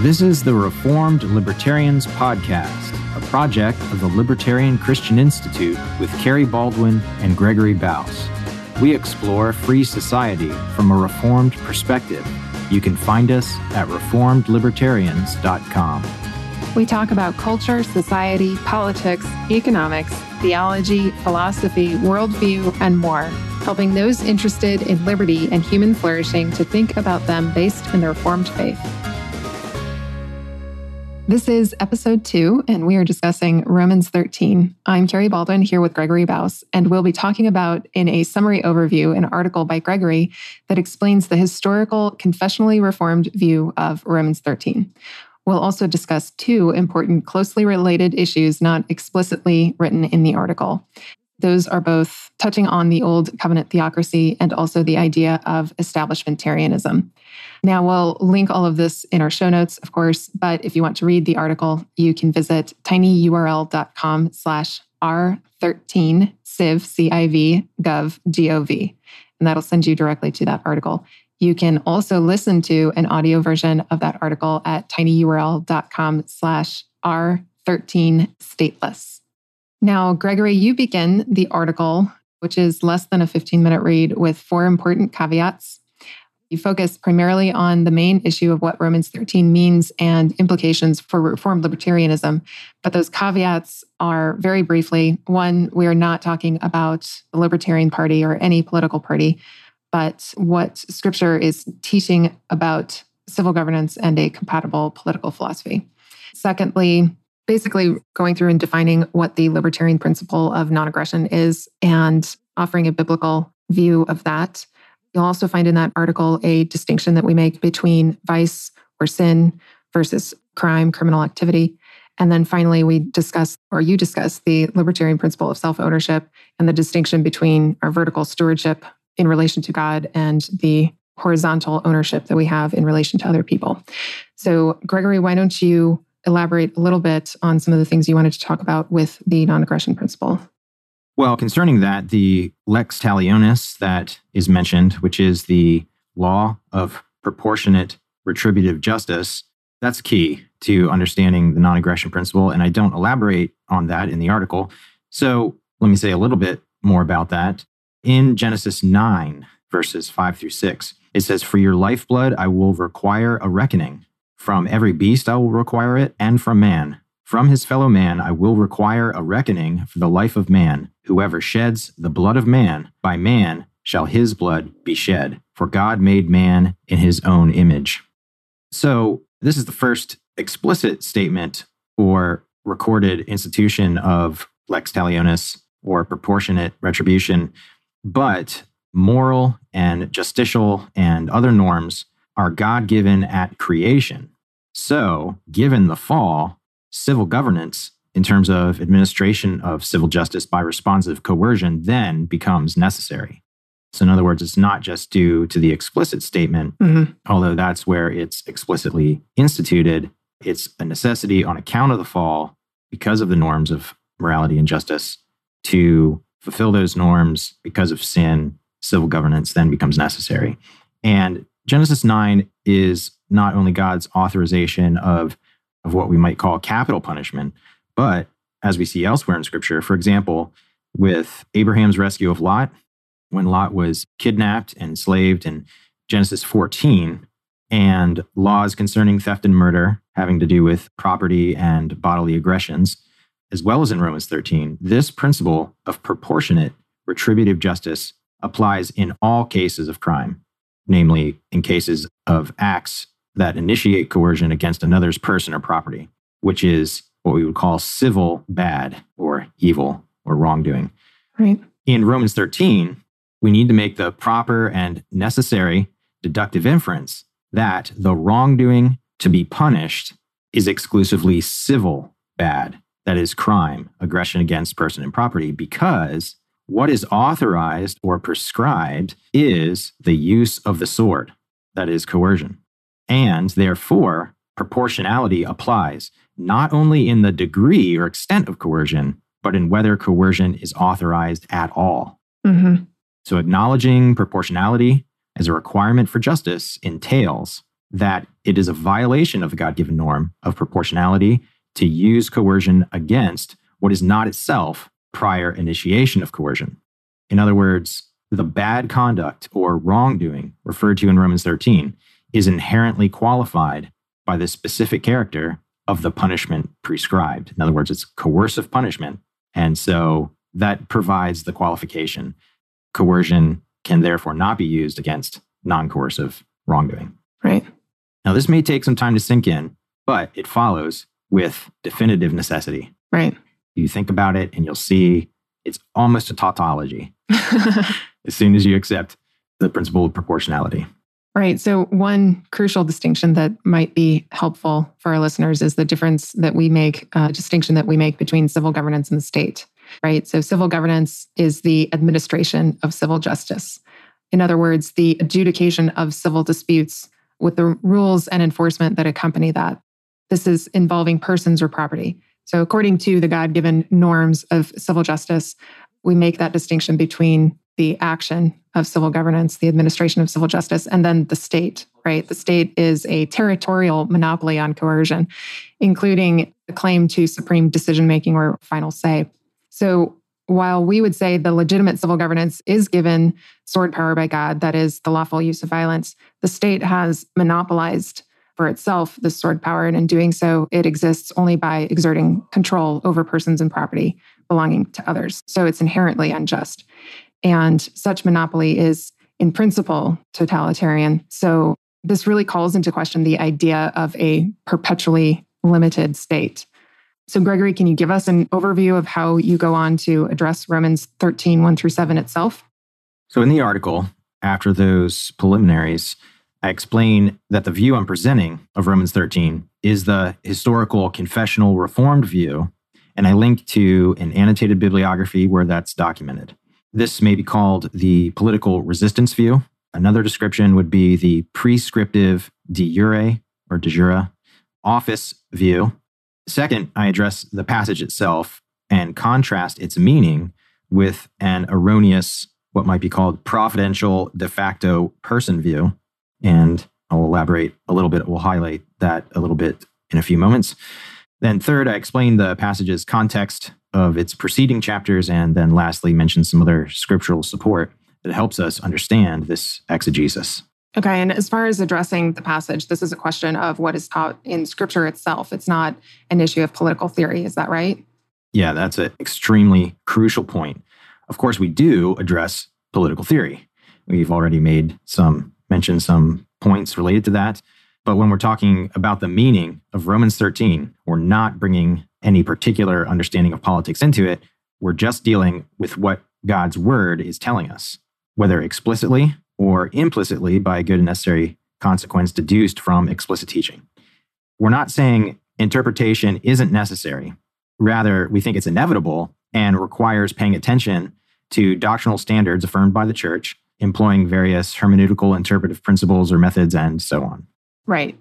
This is the Reformed Libertarians Podcast, a project of the Libertarian Christian Institute with Kerry Baldwin and Gregory Baus. We explore free society from a Reformed perspective. You can find us at reformedlibertarians.com. We talk about culture, society, politics, economics, theology, philosophy, worldview, and more, helping those interested in liberty and human flourishing to think about them based in the Reformed faith. This is episode two, and we are discussing Romans 13. I'm Kerry Baldwin here with Gregory Baus, and we'll be talking about, in a summary overview, an article by Gregory that explains the historical, confessionally reformed view of Romans 13. We'll also discuss two important, closely related issues not explicitly written in the article. Those are both touching on the old covenant theocracy and also the idea of establishmentarianism. Now, we'll link all of this in our show notes, of course, but if you want to read the article, you can visit tinyurl.com slash r13 civ, C-I-V, gov, G-O-V, and that'll send you directly to that article. You can also listen to an audio version of that article at tinyurl.com slash r13 stateless. Now, Gregory, you begin the article, which is less than a 15 minute read, with four important caveats. You focus primarily on the main issue of what Romans 13 means and implications for Reformed libertarianism. But those caveats are very briefly one, we are not talking about the Libertarian Party or any political party, but what Scripture is teaching about civil governance and a compatible political philosophy. Secondly, basically going through and defining what the libertarian principle of non aggression is and offering a biblical view of that. You'll also find in that article a distinction that we make between vice or sin versus crime, criminal activity. And then finally, we discuss, or you discuss, the libertarian principle of self ownership and the distinction between our vertical stewardship in relation to God and the horizontal ownership that we have in relation to other people. So, Gregory, why don't you elaborate a little bit on some of the things you wanted to talk about with the non aggression principle? Well, concerning that, the lex talionis that is mentioned, which is the law of proportionate retributive justice, that's key to understanding the non aggression principle. And I don't elaborate on that in the article. So let me say a little bit more about that. In Genesis 9, verses 5 through 6, it says, For your lifeblood I will require a reckoning. From every beast I will require it, and from man. From his fellow man I will require a reckoning for the life of man. Whoever sheds the blood of man, by man shall his blood be shed. For God made man in his own image. So, this is the first explicit statement or recorded institution of lex talionis or proportionate retribution. But moral and justicial and other norms are God given at creation. So, given the fall, civil governance in terms of administration of civil justice by responsive coercion then becomes necessary. So, in other words, it's not just due to the explicit statement, mm-hmm. although that's where it's explicitly instituted. It's a necessity on account of the fall because of the norms of morality and justice to fulfill those norms because of sin. Civil governance then becomes necessary. And Genesis 9 is not only God's authorization of of what we might call capital punishment. But as we see elsewhere in scripture, for example, with Abraham's rescue of Lot, when Lot was kidnapped and enslaved in Genesis 14, and laws concerning theft and murder having to do with property and bodily aggressions, as well as in Romans 13, this principle of proportionate retributive justice applies in all cases of crime, namely in cases of acts that initiate coercion against another's person or property, which is what we would call civil bad or evil or wrongdoing. Right. In Romans 13, we need to make the proper and necessary deductive inference that the wrongdoing to be punished is exclusively civil bad, that is, crime, aggression against person and property, because what is authorized or prescribed is the use of the sword, that is, coercion. And therefore, proportionality applies not only in the degree or extent of coercion, but in whether coercion is authorized at all. Mm-hmm. So, acknowledging proportionality as a requirement for justice entails that it is a violation of the God given norm of proportionality to use coercion against what is not itself prior initiation of coercion. In other words, the bad conduct or wrongdoing referred to in Romans 13 is inherently qualified by the specific character of the punishment prescribed. In other words, it's coercive punishment. And so that provides the qualification. Coercion can therefore not be used against non coercive wrongdoing. Right. Now, this may take some time to sink in, but it follows with definitive necessity. Right. You think about it and you'll see it's almost a tautology as soon as you accept the principle of proportionality. Right. So, one crucial distinction that might be helpful for our listeners is the difference that we make, uh, distinction that we make between civil governance and the state. Right. So, civil governance is the administration of civil justice. In other words, the adjudication of civil disputes with the rules and enforcement that accompany that. This is involving persons or property. So, according to the God given norms of civil justice, we make that distinction between the action of civil governance, the administration of civil justice, and then the state, right? The state is a territorial monopoly on coercion, including the claim to supreme decision making or final say. So, while we would say the legitimate civil governance is given sword power by God, that is the lawful use of violence, the state has monopolized for itself this sword power. And in doing so, it exists only by exerting control over persons and property belonging to others. So it's inherently unjust. And such monopoly is, in principle, totalitarian. So this really calls into question the idea of a perpetually limited state. So, Gregory, can you give us an overview of how you go on to address Romans 13, 1 through 7 itself? So, in the article, after those preliminaries, I explain that the view I'm presenting of Romans 13 is the historical confessional reformed view, and I link to an annotated bibliography where that's documented. This may be called the political resistance view. Another description would be the prescriptive de jure or de jure office view, Second, I address the passage itself and contrast its meaning with an erroneous, what might be called providential de facto person view. And I'll elaborate a little bit, we'll highlight that a little bit in a few moments. Then, third, I explain the passage's context of its preceding chapters, and then lastly, mention some other scriptural support that helps us understand this exegesis. Okay. And as far as addressing the passage, this is a question of what is taught in scripture itself. It's not an issue of political theory. Is that right? Yeah, that's an extremely crucial point. Of course, we do address political theory. We've already made some, mentioned some points related to that. But when we're talking about the meaning of Romans 13, we're not bringing any particular understanding of politics into it. We're just dealing with what God's word is telling us, whether explicitly or implicitly by a good and necessary consequence deduced from explicit teaching. We're not saying interpretation isn't necessary. Rather, we think it's inevitable and requires paying attention to doctrinal standards affirmed by the church, employing various hermeneutical interpretive principles or methods, and so on. Right.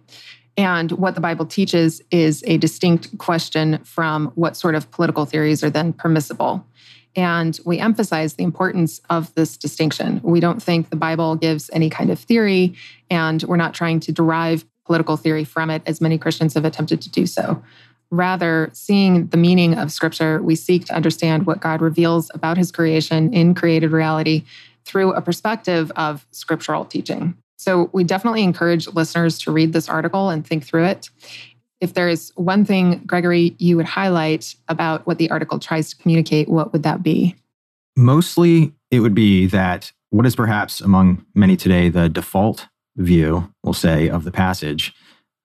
And what the Bible teaches is a distinct question from what sort of political theories are then permissible. And we emphasize the importance of this distinction. We don't think the Bible gives any kind of theory, and we're not trying to derive political theory from it, as many Christians have attempted to do so. Rather, seeing the meaning of Scripture, we seek to understand what God reveals about his creation in created reality through a perspective of scriptural teaching. So, we definitely encourage listeners to read this article and think through it if there is one thing, Gregory, you would highlight about what the article tries to communicate, what would that be? Mostly, it would be that what is perhaps among many today the default view, we'll say, of the passage,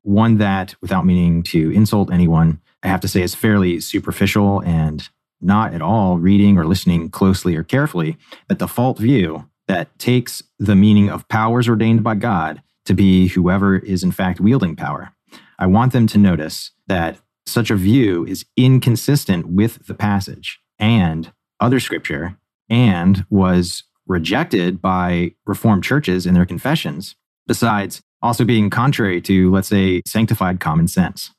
one that, without meaning to insult anyone, I have to say is fairly superficial and not at all reading or listening closely or carefully, but the default view that takes the meaning of powers ordained by God to be whoever is in fact wielding power. I want them to notice that such a view is inconsistent with the passage and other scripture and was rejected by Reformed churches in their confessions, besides also being contrary to, let's say, sanctified common sense.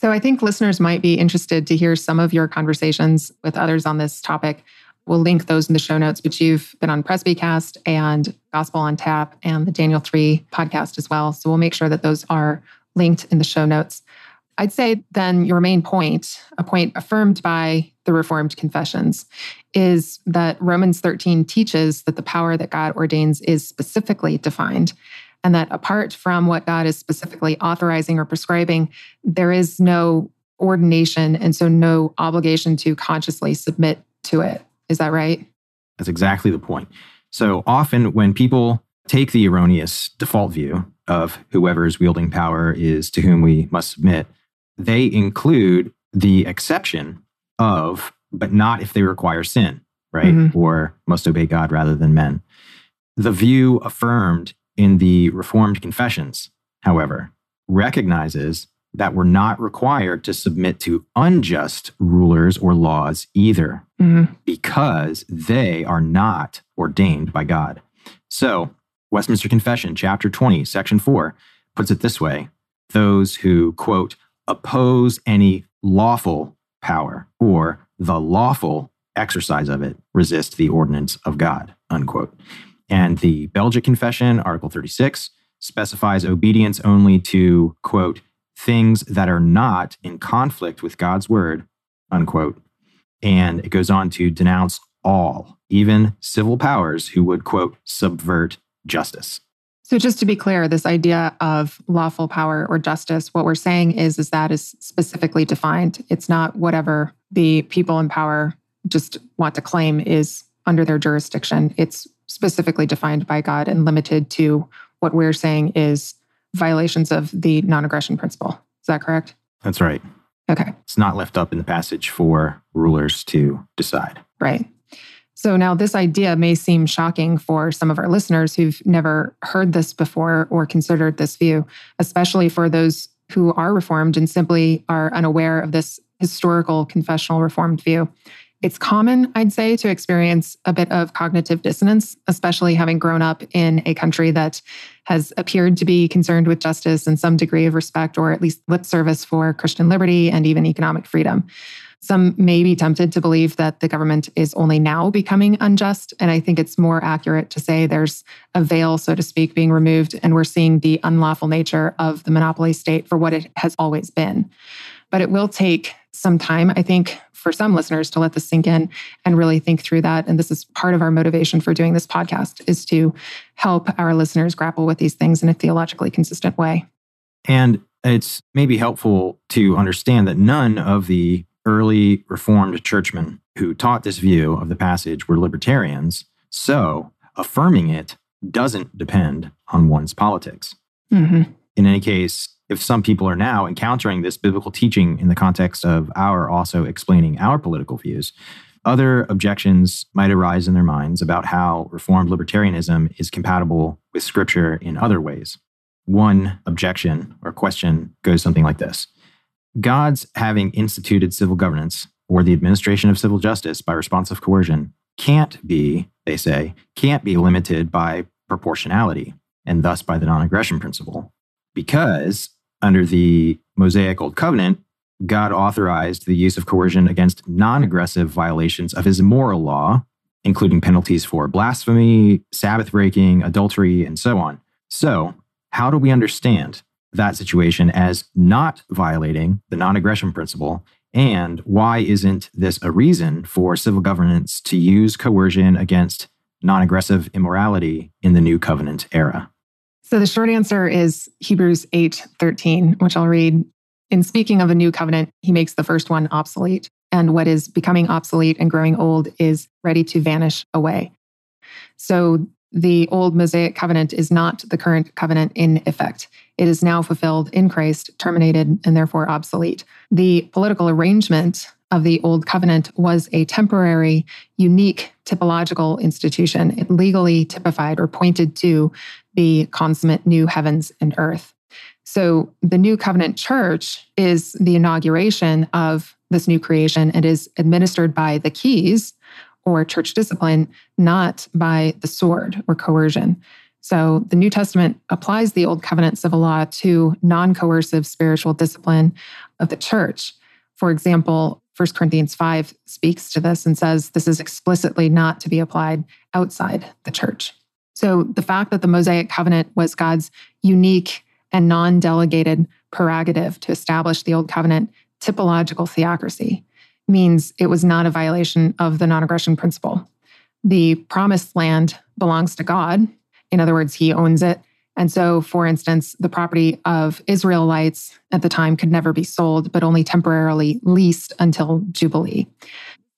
So I think listeners might be interested to hear some of your conversations with others on this topic. We'll link those in the show notes, but you've been on Presbycast and Gospel on Tap and the Daniel 3 podcast as well. So we'll make sure that those are linked in the show notes. I'd say then your main point, a point affirmed by the Reformed confessions, is that Romans 13 teaches that the power that God ordains is specifically defined, and that apart from what God is specifically authorizing or prescribing, there is no ordination and so no obligation to consciously submit to it. Is that right? That's exactly the point. So often when people take the erroneous default view of whoever is wielding power is to whom we must submit, they include the exception of, but not if they require sin, right? Mm-hmm. Or must obey God rather than men. The view affirmed in the Reformed confessions, however, recognizes that we're not required to submit to unjust rulers or laws either, mm-hmm. because they are not ordained by God. So, Westminster Confession, chapter 20, section 4, puts it this way those who, quote, oppose any lawful power or the lawful exercise of it resist the ordinance of God, unquote. And the Belgic Confession, Article 36, specifies obedience only to, quote, things that are not in conflict with God's word, unquote. And it goes on to denounce all, even civil powers who would, quote, subvert justice. So just to be clear, this idea of lawful power or justice, what we're saying is, is that is specifically defined. It's not whatever the people in power just want to claim is under their jurisdiction. It's specifically defined by God and limited to what we're saying is violations of the non aggression principle. Is that correct? That's right. Okay. It's not left up in the passage for rulers to decide. Right. So now this idea may seem shocking for some of our listeners who've never heard this before or considered this view, especially for those who are reformed and simply are unaware of this historical confessional reformed view. It's common, I'd say, to experience a bit of cognitive dissonance, especially having grown up in a country that has appeared to be concerned with justice and some degree of respect, or at least lip service for Christian liberty and even economic freedom. Some may be tempted to believe that the government is only now becoming unjust. And I think it's more accurate to say there's a veil, so to speak, being removed, and we're seeing the unlawful nature of the monopoly state for what it has always been. But it will take some time, I think, for some listeners to let this sink in and really think through that. And this is part of our motivation for doing this podcast is to help our listeners grapple with these things in a theologically consistent way. And it's maybe helpful to understand that none of the early Reformed churchmen who taught this view of the passage were libertarians. So affirming it doesn't depend on one's politics. Mm-hmm. In any case, if some people are now encountering this biblical teaching in the context of our also explaining our political views, other objections might arise in their minds about how Reformed libertarianism is compatible with Scripture in other ways. One objection or question goes something like this God's having instituted civil governance or the administration of civil justice by responsive coercion can't be, they say, can't be limited by proportionality and thus by the non aggression principle. Because under the Mosaic Old Covenant, God authorized the use of coercion against non aggressive violations of his moral law, including penalties for blasphemy, Sabbath breaking, adultery, and so on. So, how do we understand that situation as not violating the non aggression principle? And why isn't this a reason for civil governance to use coercion against non aggressive immorality in the new covenant era? So the short answer is Hebrews 8 13, which I'll read. In speaking of a new covenant, he makes the first one obsolete, and what is becoming obsolete and growing old is ready to vanish away. So the old Mosaic covenant is not the current covenant in effect. It is now fulfilled in Christ, terminated, and therefore obsolete. The political arrangement of the Old Covenant was a temporary, unique typological institution. It legally typified or pointed to the consummate new heavens and earth. So the New Covenant Church is the inauguration of this new creation and is administered by the keys or church discipline, not by the sword or coercion. So the New Testament applies the Old Covenant civil law to non coercive spiritual discipline of the church. For example, 1 Corinthians 5 speaks to this and says this is explicitly not to be applied outside the church. So the fact that the Mosaic covenant was God's unique and non delegated prerogative to establish the Old Covenant typological theocracy means it was not a violation of the non aggression principle. The promised land belongs to God. In other words, he owns it. And so, for instance, the property of Israelites at the time could never be sold, but only temporarily leased until Jubilee.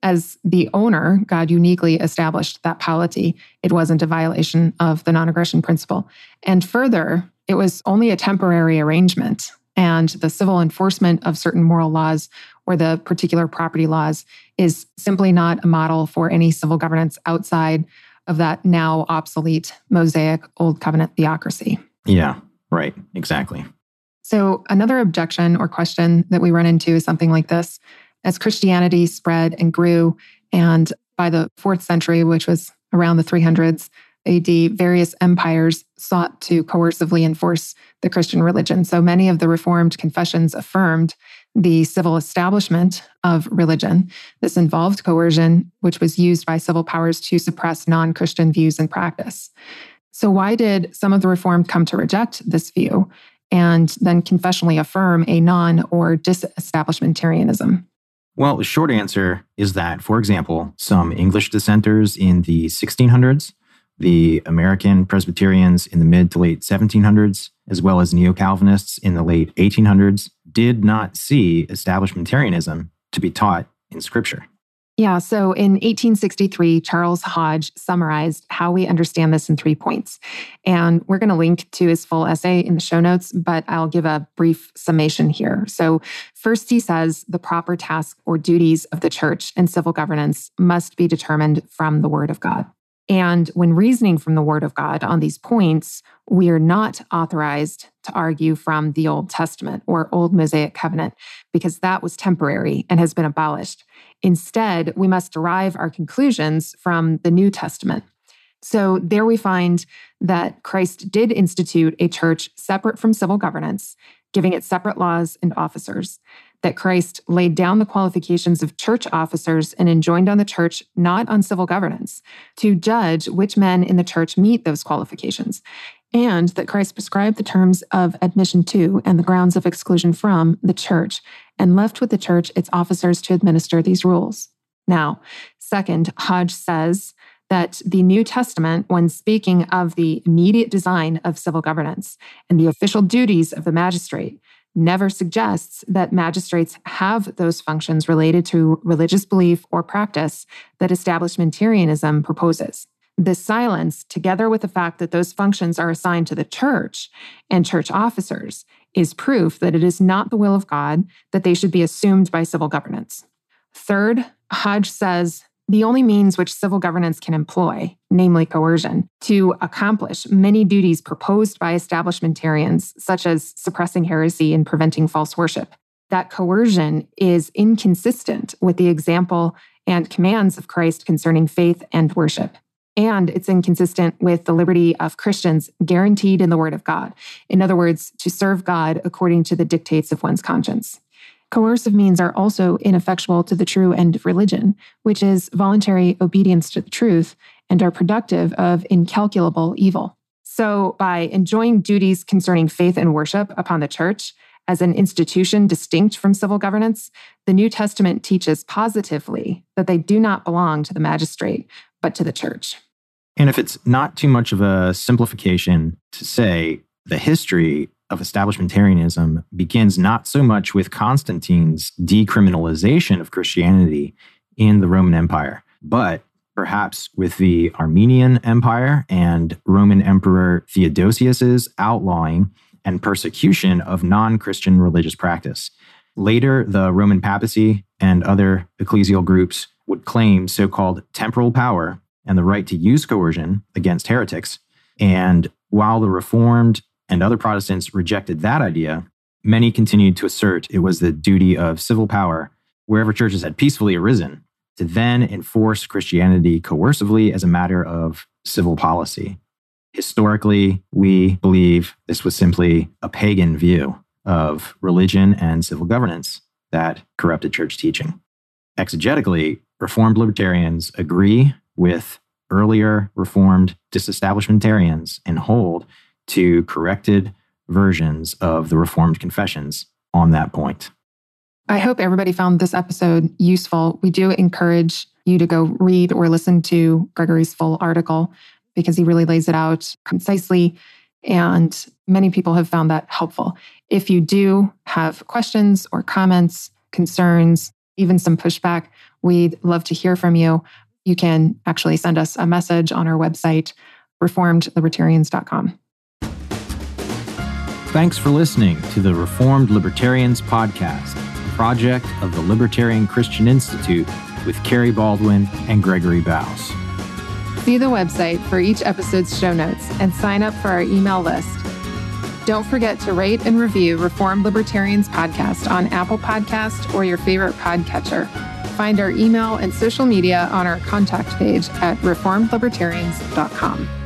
As the owner, God uniquely established that polity. It wasn't a violation of the non aggression principle. And further, it was only a temporary arrangement. And the civil enforcement of certain moral laws or the particular property laws is simply not a model for any civil governance outside of that now obsolete Mosaic Old Covenant theocracy. Yeah, right. Exactly. So, another objection or question that we run into is something like this As Christianity spread and grew, and by the fourth century, which was around the 300s AD, various empires sought to coercively enforce the Christian religion. So, many of the Reformed confessions affirmed the civil establishment of religion. This involved coercion, which was used by civil powers to suppress non Christian views and practice. So, why did some of the Reformed come to reject this view and then confessionally affirm a non or disestablishmentarianism? Well, the short answer is that, for example, some English dissenters in the 1600s, the American Presbyterians in the mid to late 1700s, as well as Neo Calvinists in the late 1800s, did not see establishmentarianism to be taught in Scripture. Yeah, so in 1863, Charles Hodge summarized how we understand this in three points. And we're going to link to his full essay in the show notes, but I'll give a brief summation here. So, first, he says the proper task or duties of the church and civil governance must be determined from the Word of God. And when reasoning from the Word of God on these points, we are not authorized to argue from the Old Testament or Old Mosaic Covenant because that was temporary and has been abolished. Instead, we must derive our conclusions from the New Testament. So there we find that Christ did institute a church separate from civil governance, giving it separate laws and officers that Christ laid down the qualifications of church officers and enjoined on the church, not on civil governance, to judge which men in the church meet those qualifications, and that Christ prescribed the terms of admission to and the grounds of exclusion from the church, and left with the church its officers to administer these rules. Now, second, Hodge says, that the New Testament, when speaking of the immediate design of civil governance and the official duties of the magistrate, never suggests that magistrates have those functions related to religious belief or practice that establishmentarianism proposes. This silence, together with the fact that those functions are assigned to the church and church officers, is proof that it is not the will of God that they should be assumed by civil governance. Third, Hodge says the only means which civil governance can employ, namely coercion, to accomplish many duties proposed by establishmentarians, such as suppressing heresy and preventing false worship. That coercion is inconsistent with the example and commands of Christ concerning faith and worship. And it's inconsistent with the liberty of Christians guaranteed in the Word of God. In other words, to serve God according to the dictates of one's conscience. Coercive means are also ineffectual to the true end of religion, which is voluntary obedience to the truth, and are productive of incalculable evil. So, by enjoying duties concerning faith and worship upon the church as an institution distinct from civil governance, the New Testament teaches positively that they do not belong to the magistrate, but to the church. And if it's not too much of a simplification to say the history of establishmentarianism begins not so much with Constantine's decriminalization of Christianity in the Roman Empire, but perhaps with the Armenian Empire and Roman Emperor Theodosius's outlawing and persecution of non Christian religious practice. Later, the Roman papacy and other ecclesial groups would claim so called temporal power and the right to use coercion against heretics. And while the Reformed and other Protestants rejected that idea, many continued to assert it was the duty of civil power, wherever churches had peacefully arisen, to then enforce Christianity coercively as a matter of civil policy. Historically, we believe this was simply a pagan view of religion and civil governance that corrupted church teaching. Exegetically, Reformed libertarians agree with earlier Reformed disestablishmentarians and hold to corrected versions of the Reformed Confessions on that point. I hope everybody found this episode useful. We do encourage you to go read or listen to Gregory's full article because he really lays it out concisely. And many people have found that helpful. If you do have questions or comments, concerns, even some pushback, we'd love to hear from you. You can actually send us a message on our website, reformedlibertarians.com. Thanks for listening to the Reformed Libertarians Podcast, a project of the Libertarian Christian Institute with Kerry Baldwin and Gregory Baus. See the website for each episode's show notes and sign up for our email list. Don't forget to rate and review Reformed Libertarians Podcast on Apple Podcast or your favorite podcatcher. Find our email and social media on our contact page at reformedlibertarians.com.